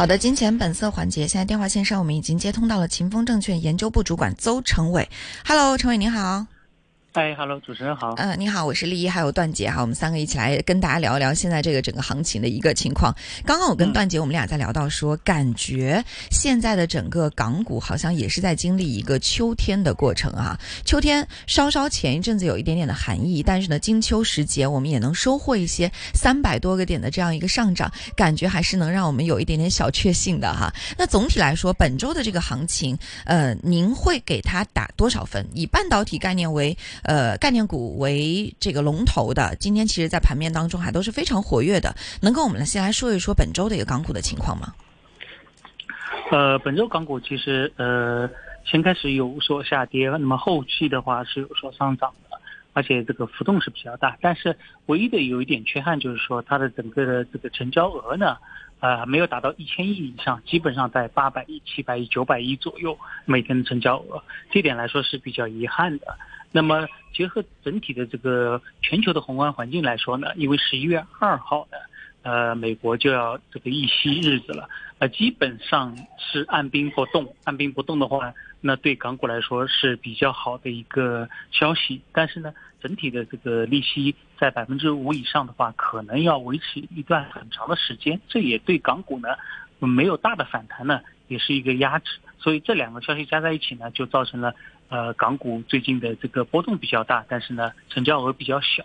好的，金钱本色环节，现在电话线上我们已经接通到了秦风证券研究部主管邹成伟。Hello，成伟您好。哎哈喽，主持人好。嗯，你好，我是丽一，还有段姐哈，我们三个一起来跟大家聊一聊现在这个整个行情的一个情况。刚刚我跟段姐，我们俩在聊到说，感觉现在的整个港股好像也是在经历一个秋天的过程啊。秋天稍稍前一阵子有一点点的寒意，但是呢，金秋时节我们也能收获一些三百多个点的这样一个上涨，感觉还是能让我们有一点点小确幸的哈。那总体来说，本周的这个行情，呃，您会给它打多少分？以半导体概念为呃，概念股为这个龙头的，今天其实，在盘面当中还都是非常活跃的。能跟我们先来说一说本周的一个港股的情况吗？呃，本周港股其实呃，先开始有所下跌，那么后期的话是有所上涨的，而且这个浮动是比较大。但是唯一的有一点缺憾就是说，它的整个的这个成交额呢，呃，没有达到一千亿以上，基本上在八百亿、七百亿、九百亿左右每天的成交额，这点来说是比较遗憾的。那么结合整体的这个全球的宏观环境来说呢，因为十一月二号呢，呃，美国就要这个议息日子了，呃，基本上是按兵不动。按兵不动的话，那对港股来说是比较好的一个消息。但是呢，整体的这个利息在百分之五以上的话，可能要维持一段很长的时间，这也对港股呢没有大的反弹呢，也是一个压制。所以这两个消息加在一起呢，就造成了。呃，港股最近的这个波动比较大，但是呢，成交额比较小。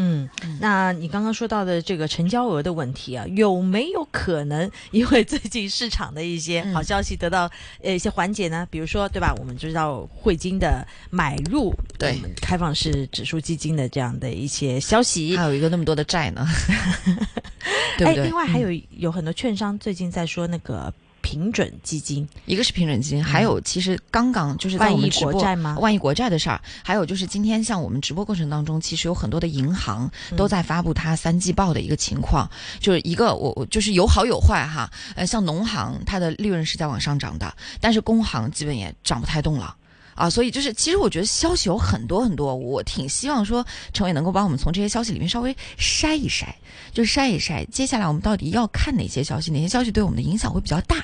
嗯，那你刚刚说到的这个成交额的问题啊，有没有可能因为最近市场的一些好消息得到呃一些缓解呢？比如说，对吧？我们知道汇金的买入，对开放式指数基金的这样的一些消息，还有一个那么多的债呢，对不对？另外还有有很多券商最近在说那个。平准基金，一个是平准基金，还有其实刚刚就是在我们直播万亿国债的事儿，还有就是今天像我们直播过程当中，其实有很多的银行都在发布它三季报的一个情况，就是一个我我就是有好有坏哈，呃，像农行它的利润是在往上涨的，但是工行基本也涨不太动了啊，所以就是其实我觉得消息有很多很多，我挺希望说陈伟能够帮我们从这些消息里面稍微筛一筛，就是筛一筛，接下来我们到底要看哪些消息，哪些消息对我们的影响会比较大。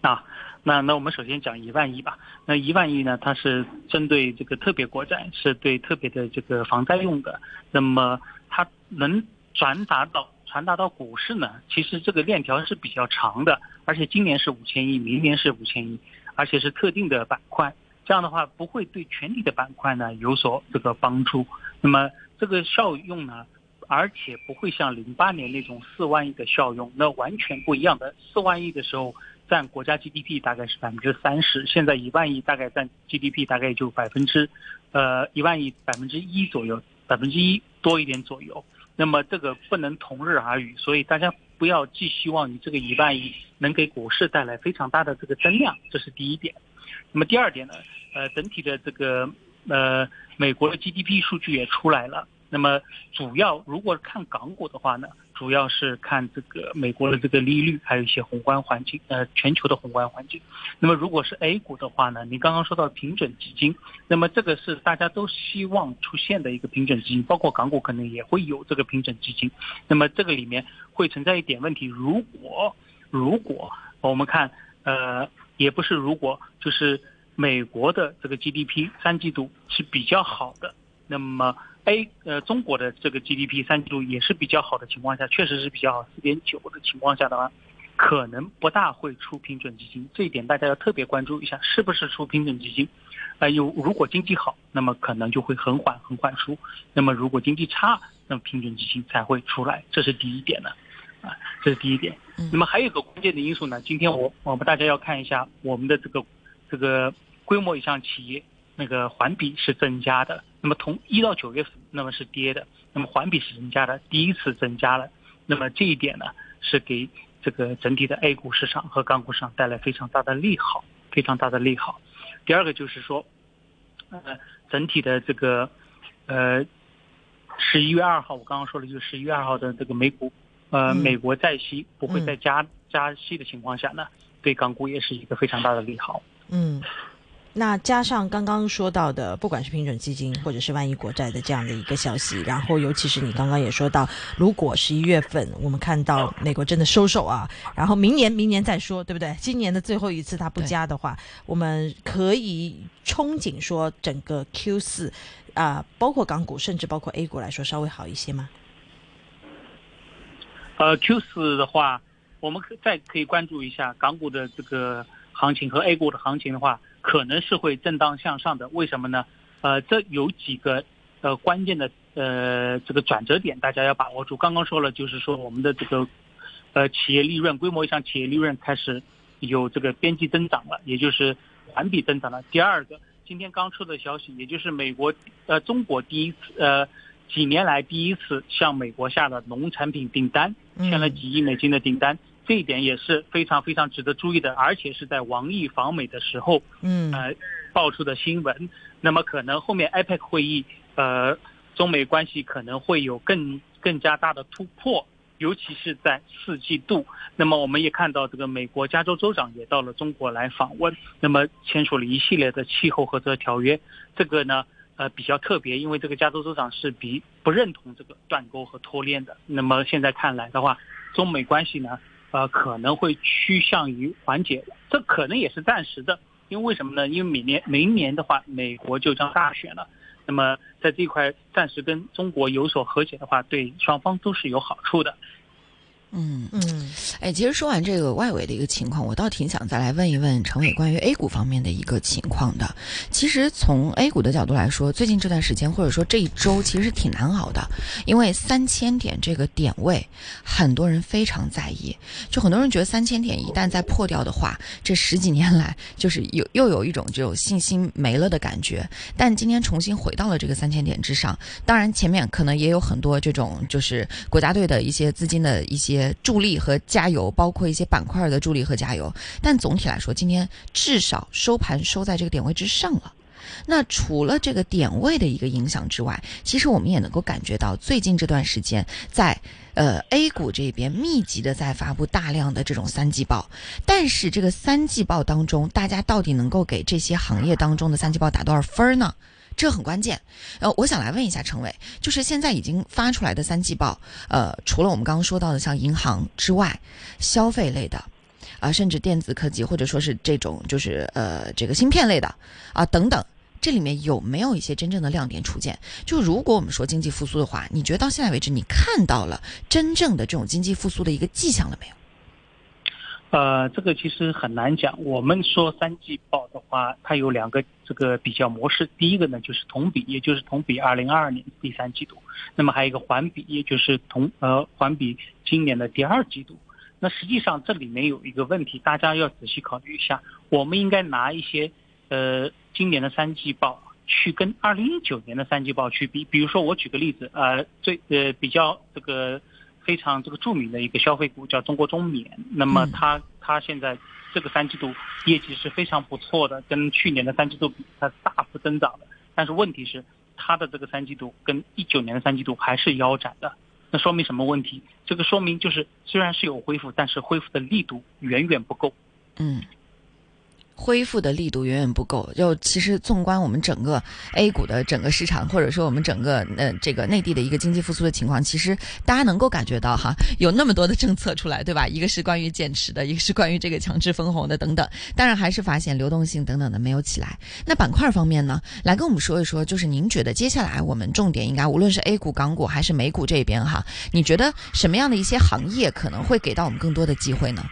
啊，那那我们首先讲一万亿吧。那一万亿呢，它是针对这个特别国债，是对特别的这个防灾用的。那么它能转达到传达到股市呢？其实这个链条是比较长的，而且今年是五千亿，明年是五千亿，而且是特定的板块。这样的话不会对全体的板块呢有所这个帮助。那么这个效用呢，而且不会像零八年那种四万亿的效用，那完全不一样的。四万亿的时候。占国家 GDP 大概是百分之三十，现在一万亿大概占 GDP 大概也就百分之，呃一万亿百分之一左右，百分之一多一点左右。那么这个不能同日而语，所以大家不要寄希望于这个一万亿能给股市带来非常大的这个增量，这是第一点。那么第二点呢，呃整体的这个呃美国的 GDP 数据也出来了。那么主要如果看港股的话呢？主要是看这个美国的这个利率，还有一些宏观环境，呃，全球的宏观环境。那么如果是 A 股的话呢，你刚刚说到平准基金，那么这个是大家都希望出现的一个平准基金，包括港股可能也会有这个平准基金。那么这个里面会存在一点问题，如果如果我们看，呃，也不是如果，就是美国的这个 GDP 三季度是比较好的，那么。A 呃，中国的这个 GDP 三季度也是比较好的情况下，确实是比较好，四点九的情况下的话，可能不大会出平准基金，这一点大家要特别关注一下，是不是出平准基金？啊，有如果经济好，那么可能就会很缓很缓出；那么如果经济差，那么平准基金才会出来，这是第一点呢，啊，这是第一点。那么还有一个关键的因素呢，今天我我们大家要看一下我们的这个这个规模以上企业。那个环比是增加的，那么从一到九月份，那么是跌的，那么环比是增加的，第一次增加了，那么这一点呢，是给这个整体的 A 股市场和港股市场带来非常大的利好，非常大的利好。第二个就是说，呃，整体的这个，呃，十一月二号，我刚刚说的就是十一月二号的这个美股，呃，美国债息不会再加加息的情况下呢，对港股也是一个非常大的利好。嗯。那加上刚刚说到的，不管是平准基金或者是万亿国债的这样的一个消息，然后尤其是你刚刚也说到，如果十一月份我们看到美国真的收手啊，然后明年明年再说，对不对？今年的最后一次它不加的话，我们可以憧憬说整个 Q 四啊，包括港股甚至包括 A 股来说稍微好一些吗？呃，Q 四的话，我们可再可以关注一下港股的这个行情和 A 股的行情的话。可能是会震荡向上的，为什么呢？呃，这有几个呃关键的呃这个转折点，大家要把握住。刚刚说了，就是说我们的这个呃企业利润规模以上企业利润开始有这个边际增长了，也就是环比增长了。第二个，今天刚出的消息，也就是美国呃中国第一次呃几年来第一次向美国下的农产品订单，签了几亿美金的订单。这一点也是非常非常值得注意的，而且是在王毅访美的时候，嗯，呃，爆出的新闻。那么可能后面 APEC 会议，呃，中美关系可能会有更更加大的突破，尤其是在四季度。那么我们也看到，这个美国加州州长也到了中国来访问，那么签署了一系列的气候合作条约。这个呢，呃，比较特别，因为这个加州州长是比不认同这个断钩和脱链的。那么现在看来的话，中美关系呢？呃，可能会趋向于缓解，这可能也是暂时的，因为为什么呢？因为明年明年的话，美国就将大选了，那么在这块暂时跟中国有所和解的话，对双方都是有好处的。嗯嗯，哎，其实说完这个外围的一个情况，我倒挺想再来问一问陈伟关于 A 股方面的一个情况的。其实从 A 股的角度来说，最近这段时间或者说这一周其实是挺难熬的，因为三千点这个点位，很多人非常在意。就很多人觉得三千点一旦再破掉的话，这十几年来就是有又有一种这种信心没了的感觉。但今天重新回到了这个三千点之上，当然前面可能也有很多这种就是国家队的一些资金的一些。助力和加加油，包括一些板块的助力和加油，但总体来说，今天至少收盘收在这个点位之上了。那除了这个点位的一个影响之外，其实我们也能够感觉到，最近这段时间在呃 A 股这边密集的在发布大量的这种三季报，但是这个三季报当中，大家到底能够给这些行业当中的三季报打多少分呢？这很关键，呃，我想来问一下陈伟，就是现在已经发出来的三季报，呃，除了我们刚刚说到的像银行之外，消费类的，啊，甚至电子科技或者说是这种就是呃这个芯片类的啊等等，这里面有没有一些真正的亮点出现？就如果我们说经济复苏的话，你觉得到现在为止你看到了真正的这种经济复苏的一个迹象了没有？呃，这个其实很难讲。我们说三季报的话，它有两个这个比较模式。第一个呢，就是同比，也就是同比二零二二年第三季度；那么还有一个环比，也就是同呃环比今年的第二季度。那实际上这里面有一个问题，大家要仔细考虑一下。我们应该拿一些呃今年的三季报去跟二零一九年的三季报去比。比如说，我举个例子，呃，最呃比较这个。非常这个著名的一个消费股叫中国中免，那么它它现在这个三季度业绩是非常不错的，跟去年的三季度比它大幅增长的。但是问题是它的这个三季度跟一九年的三季度还是腰斩的，那说明什么问题？这个说明就是虽然是有恢复，但是恢复的力度远远不够。嗯。恢复的力度远远不够。就其实纵观我们整个 A 股的整个市场，或者说我们整个呃这个内地的一个经济复苏的情况，其实大家能够感觉到哈，有那么多的政策出来，对吧？一个是关于减持的，一个是关于这个强制分红的等等。当然还是发现流动性等等的没有起来。那板块方面呢，来跟我们说一说，就是您觉得接下来我们重点应该无论是 A 股、港股还是美股这边哈，你觉得什么样的一些行业可能会给到我们更多的机会呢？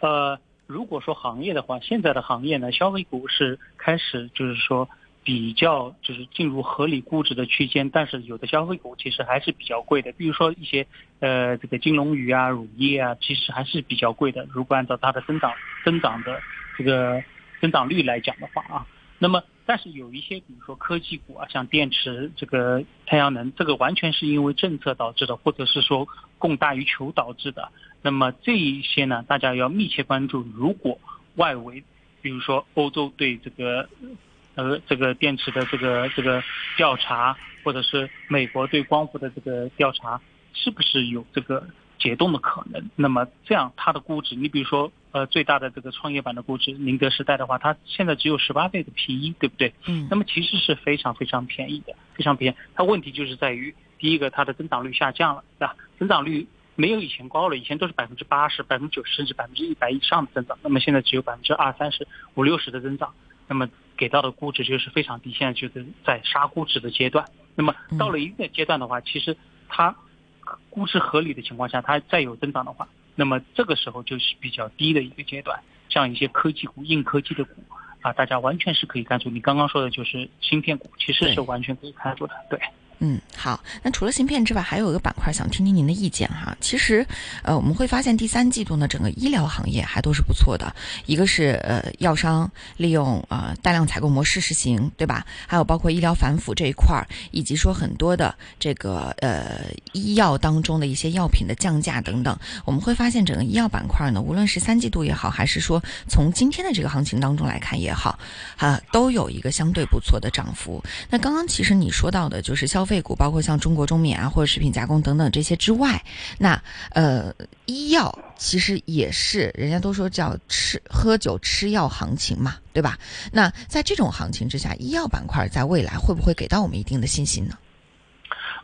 呃。如果说行业的话，现在的行业呢，消费股是开始就是说比较就是进入合理估值的区间，但是有的消费股其实还是比较贵的，比如说一些呃这个金龙鱼啊、乳业啊，其实还是比较贵的。如果按照它的增长增长的这个增长率来讲的话啊，那么但是有一些比如说科技股啊，像电池、这个太阳能，这个完全是因为政策导致的，或者是说供大于求导致的。那么这一些呢，大家要密切关注。如果外围，比如说欧洲对这个，呃，这个电池的这个这个调查，或者是美国对光伏的这个调查，是不是有这个解冻的可能？那么这样它的估值，你比如说呃最大的这个创业板的估值宁德时代的话，它现在只有十八倍的 PE，对不对？嗯那么其实是非常非常便宜的，非常便宜。它问题就是在于，第一个它的增长率下降了，对吧？增长率没有以前高了，以前都是百分之八十、百分之九十甚至百分之一百以上的增长，那么现在只有百分之二三十、五六十的增长，那么给到的估值就是非常低，现在就是在杀估值的阶段。那么到了一定的阶段的话，其实它估值合理的情况下，它再有增长的话，那么这个时候就是比较低的一个阶段。像一些科技股、硬科技的股啊，大家完全是可以看出，你刚刚说的就是芯片股，其实是完全可以看出的。对。嗯，好。那除了芯片之外，还有一个板块想听听您的意见哈。其实，呃，我们会发现第三季度呢，整个医疗行业还都是不错的。一个是呃，药商利用呃大量采购模式实行，对吧？还有包括医疗反腐这一块儿，以及说很多的这个呃医药当中的一些药品的降价等等，我们会发现整个医药板块呢，无论是三季度也好，还是说从今天的这个行情当中来看也好，啊，都有一个相对不错的涨幅。那刚刚其实你说到的就是消费股，包括像中国中免啊，或者食品加工等等这些之外，那呃，医药其实也是人家都说叫吃喝酒吃药行情嘛，对吧？那在这种行情之下，医药板块在未来会不会给到我们一定的信心呢？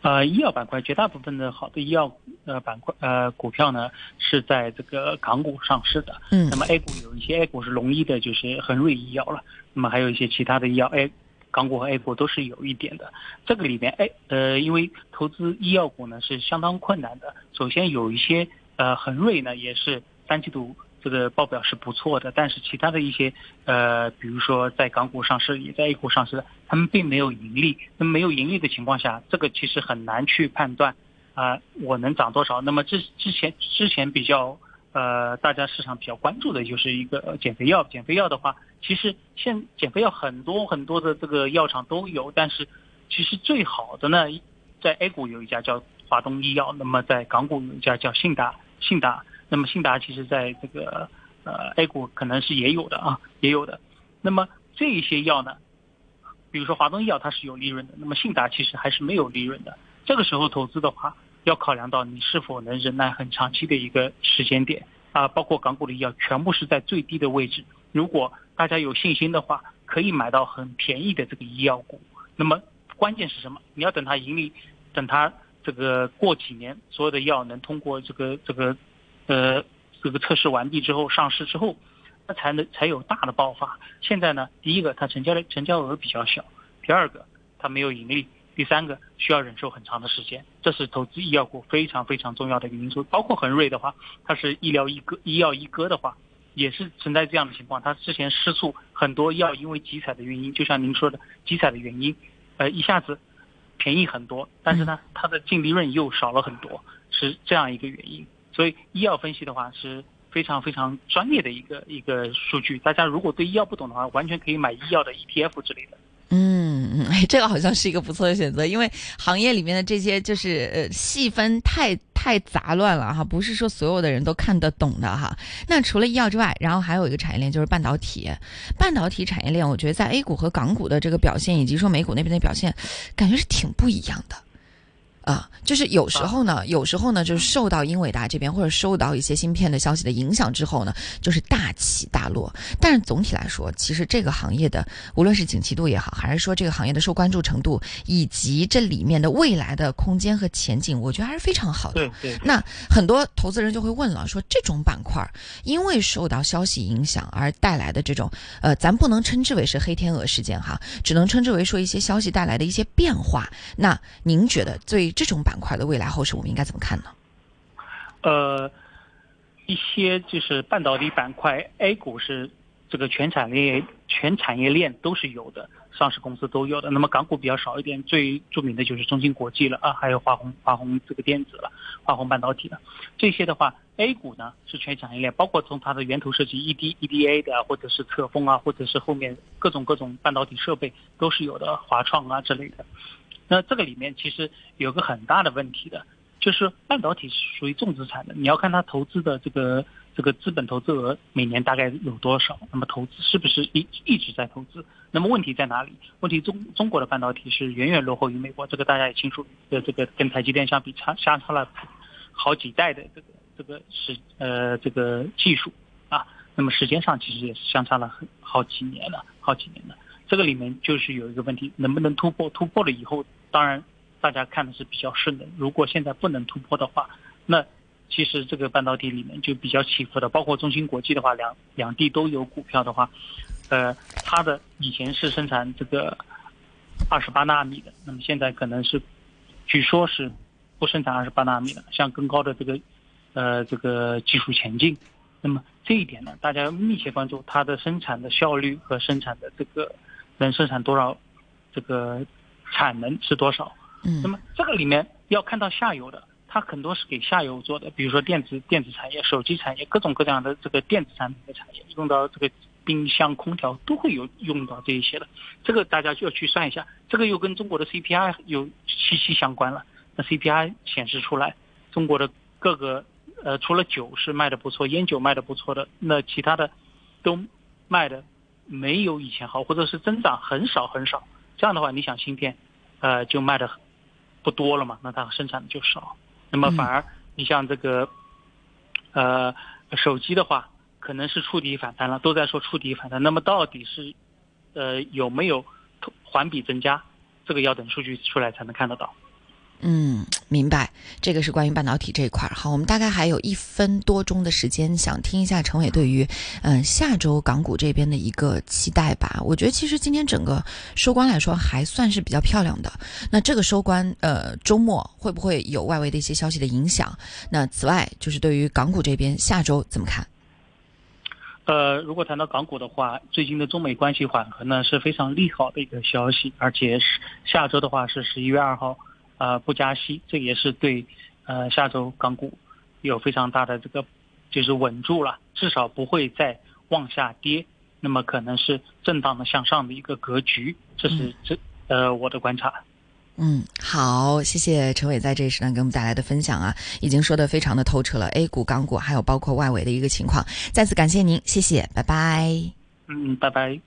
呃，医药板块绝大部分的好的医药呃板块呃股票呢是在这个港股上市的，嗯那么 A 股有一些 A 股是龙医的，就是恒瑞医药了，那么还有一些其他的医药 A 港股和 A 股都是有一点的。这个里面，哎呃，因为投资医药股呢是相当困难的。首先有一些呃恒瑞呢也是三季度这个报表是不错的，但是其他的一些呃，比如说在港股上市也在 A 股上市的，他们并没有盈利。那没有盈利的情况下，这个其实很难去判断啊、我能涨多少。那么之之前之前比较呃，大家市场比较关注的就是一个减肥药。减肥药的话，其实现减肥药很多很多的这个药厂都有，但是其实最好的呢，在 A 股有一家叫华东医药，那么在港股有一家叫信达，信达。那么信达其实在这个呃 A 股可能是也有的啊，也有的。那么这一些药呢，比如说华东医药它是有利润的，那么信达其实还是没有利润的。这个时候投资的话，要考量到你是否能忍耐很长期的一个时间点啊，包括港股的医药全部是在最低的位置。如果大家有信心的话，可以买到很便宜的这个医药股。那么关键是什么？你要等它盈利，等它这个过几年所有的药能通过这个这个呃这个测试完毕之后上市之后，那才能才有大的爆发。现在呢，第一个它成交的成交额比较小，第二个它没有盈利。第三个需要忍受很长的时间，这是投资医药股非常非常重要的一个因素。包括恒瑞的话，它是医疗一哥，医药一哥的话，也是存在这样的情况。它之前失速很多药，因为集采的原因，就像您说的集采的原因，呃，一下子便宜很多，但是呢，它的净利润又少了很多，是这样一个原因。所以医药分析的话是非常非常专业的一个一个数据。大家如果对医药不懂的话，完全可以买医药的 ETF 之类的。嗯嗯，哎，这个好像是一个不错的选择，因为行业里面的这些就是呃细分太太杂乱了哈，不是说所有的人都看得懂的哈。那除了医药之外，然后还有一个产业链就是半导体，半导体产业链，我觉得在 A 股和港股的这个表现，以及说美股那边的表现，感觉是挺不一样的。啊，就是有时候呢，有时候呢，就是受到英伟达这边或者受到一些芯片的消息的影响之后呢，就是大起大落。但是总体来说，其实这个行业的无论是景气度也好，还是说这个行业的受关注程度，以及这里面的未来的空间和前景，我觉得还是非常好的。对对。那很多投资人就会问了，说这种板块因为受到消息影响而带来的这种，呃，咱不能称之为是黑天鹅事件哈，只能称之为说一些消息带来的一些变化。那您觉得这种板块的未来后市，我们应该怎么看呢？呃，一些就是半导体板块，A 股是这个全产业全产业链都是有的，上市公司都有的。那么港股比较少一点，最著名的就是中芯国际了啊，还有华虹华虹这个电子了，华虹半导体了。这些的话，A 股呢是全产业链，包括从它的源头设计 ED EDA 的，或者是测风啊，或者是后面各种各种半导体设备都是有的，华创啊之类的。那这个里面其实有个很大的问题的，就是半导体是属于重资产的，你要看它投资的这个这个资本投资额每年大概有多少，那么投资是不是一一直在投资？那么问题在哪里？问题中中国的半导体是远远落后于美国，这个大家也清楚，呃，这个跟台积电相比差相差了好几代的这个这个是呃这个技术啊，那么时间上其实也是相差了很好几年了，好几年了。这个里面就是有一个问题，能不能突破？突破了以后，当然大家看的是比较顺的。如果现在不能突破的话，那其实这个半导体里面就比较起伏的。包括中芯国际的话，两两地都有股票的话，呃，它的以前是生产这个二十八纳米的，那么现在可能是据说是不生产二十八纳米了，向更高的这个呃这个技术前进。那么这一点呢，大家密切关注它的生产的效率和生产的这个能生产多少，这个产能是多少。嗯。那么这个里面要看到下游的，它很多是给下游做的，比如说电子电子产业、手机产业各种各样的这个电子产品的产业，用到这个冰箱、空调都会有用到这一些的。这个大家就要去算一下，这个又跟中国的 CPI 有息息相关了。那 CPI 显示出来，中国的各个。呃，除了酒是卖的不错，烟酒卖的不错的，那其他的都卖的没有以前好，或者是增长很少很少。这样的话，你想芯片，呃，就卖的不多了嘛，那它生产的就少。那么反而你像这个，呃，手机的话，可能是触底反弹了，都在说触底反弹。那么到底是呃有没有环比增加？这个要等数据出来才能看得到。嗯，明白。这个是关于半导体这一块儿。好，我们大概还有一分多钟的时间，想听一下陈伟对于嗯下周港股这边的一个期待吧。我觉得其实今天整个收官来说还算是比较漂亮的。那这个收官呃周末会不会有外围的一些消息的影响？那此外就是对于港股这边下周怎么看？呃，如果谈到港股的话，最近的中美关系缓和呢是非常利好的一个消息，而且是下周的话是十一月二号。呃，不加息，这也是对，呃，下周港股有非常大的这个，就是稳住了，至少不会再往下跌，那么可能是震荡的向上的一个格局，这是这呃我的观察。嗯，好，谢谢陈伟在这一时段给我们带来的分享啊，已经说的非常的透彻了，A 股、港股还有包括外围的一个情况，再次感谢您，谢谢，拜拜。嗯，拜拜。